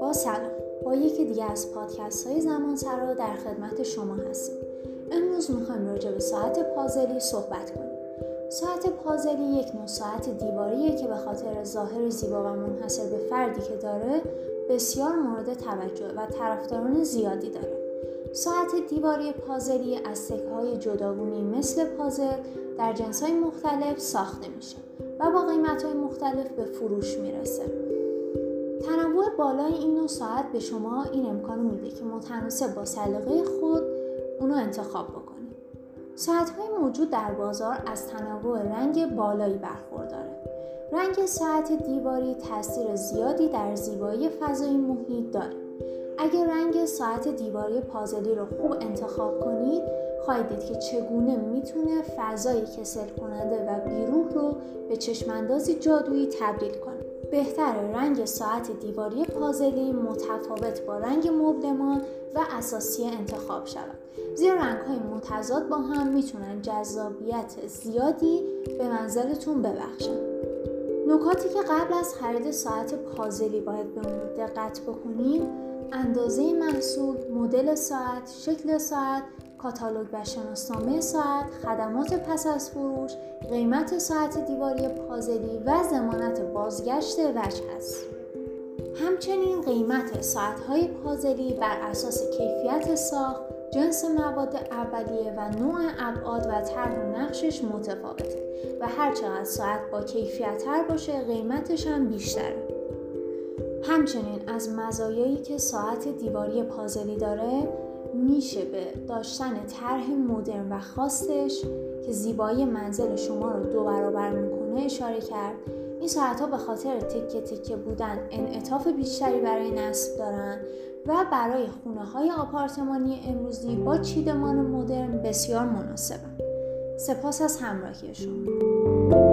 با سلام. با یکی دیگه از پادکست های زمان سرا در خدمت شما هستیم. امروز می‌خوایم راجع به ساعت پازلی صحبت کنیم. ساعت پازلی یک نوع ساعت دیواریه که به خاطر ظاهر زیبا و منحصر به فردی که داره بسیار مورد توجه و طرفداران زیادی داره. ساعت دیواری پازلی از سکه های جداگونی مثل پازل در جنس های مختلف ساخته میشه و با قیمت های مختلف به فروش می‌رسه. تنوع بالای این نوع ساعت به شما این امکان میده که متناسب با سلیقه خود اونو انتخاب بکنید. ساعت های موجود در بازار از تنوع رنگ بالایی برخورداره. رنگ ساعت دیواری تاثیر زیادی در زیبایی فضای محیط داره. اگر رنگ ساعت دیواری پازلی رو خوب انتخاب کنید خواهید دید که چگونه می‌تونه فضای کسل کننده و بیروح رو به چشماندازی جادویی تبدیل کنه. بهتر رنگ ساعت دیواری پازلی متفاوت با رنگ مبلمان و اساسی انتخاب شود. زیرا رنگ های متضاد با هم می‌تونن جذابیت زیادی به منزلتون ببخشن. نکاتی که قبل از خرید ساعت پازلی باید به دقت بکنیم اندازه محصول، مدل ساعت، شکل ساعت، کاتالوگ و شناسنامه ساعت، خدمات پس از فروش، قیمت ساعت دیواری پازلی و زمانت بازگشت وجه است. همچنین قیمت ساعت‌های پازلی بر اساس کیفیت ساخت، جنس مواد اولیه و نوع ابعاد و طرح و نقشش متفاوته و هر چقدر ساعت با کیفیت تر باشه قیمتش هم بیشتره. همچنین از مزایایی که ساعت دیواری پازلی داره میشه به داشتن طرح مدرن و خاصش که زیبایی منزل شما رو دو برابر می‌کنه اشاره کرد. این ساعت ها به خاطر تکه تکه بودن انعطاف بیشتری برای نصب دارن و برای خونه های آپارتمانی امروزی با چیدمان مدرن بسیار مناسبن. سپاس از همراهی شما.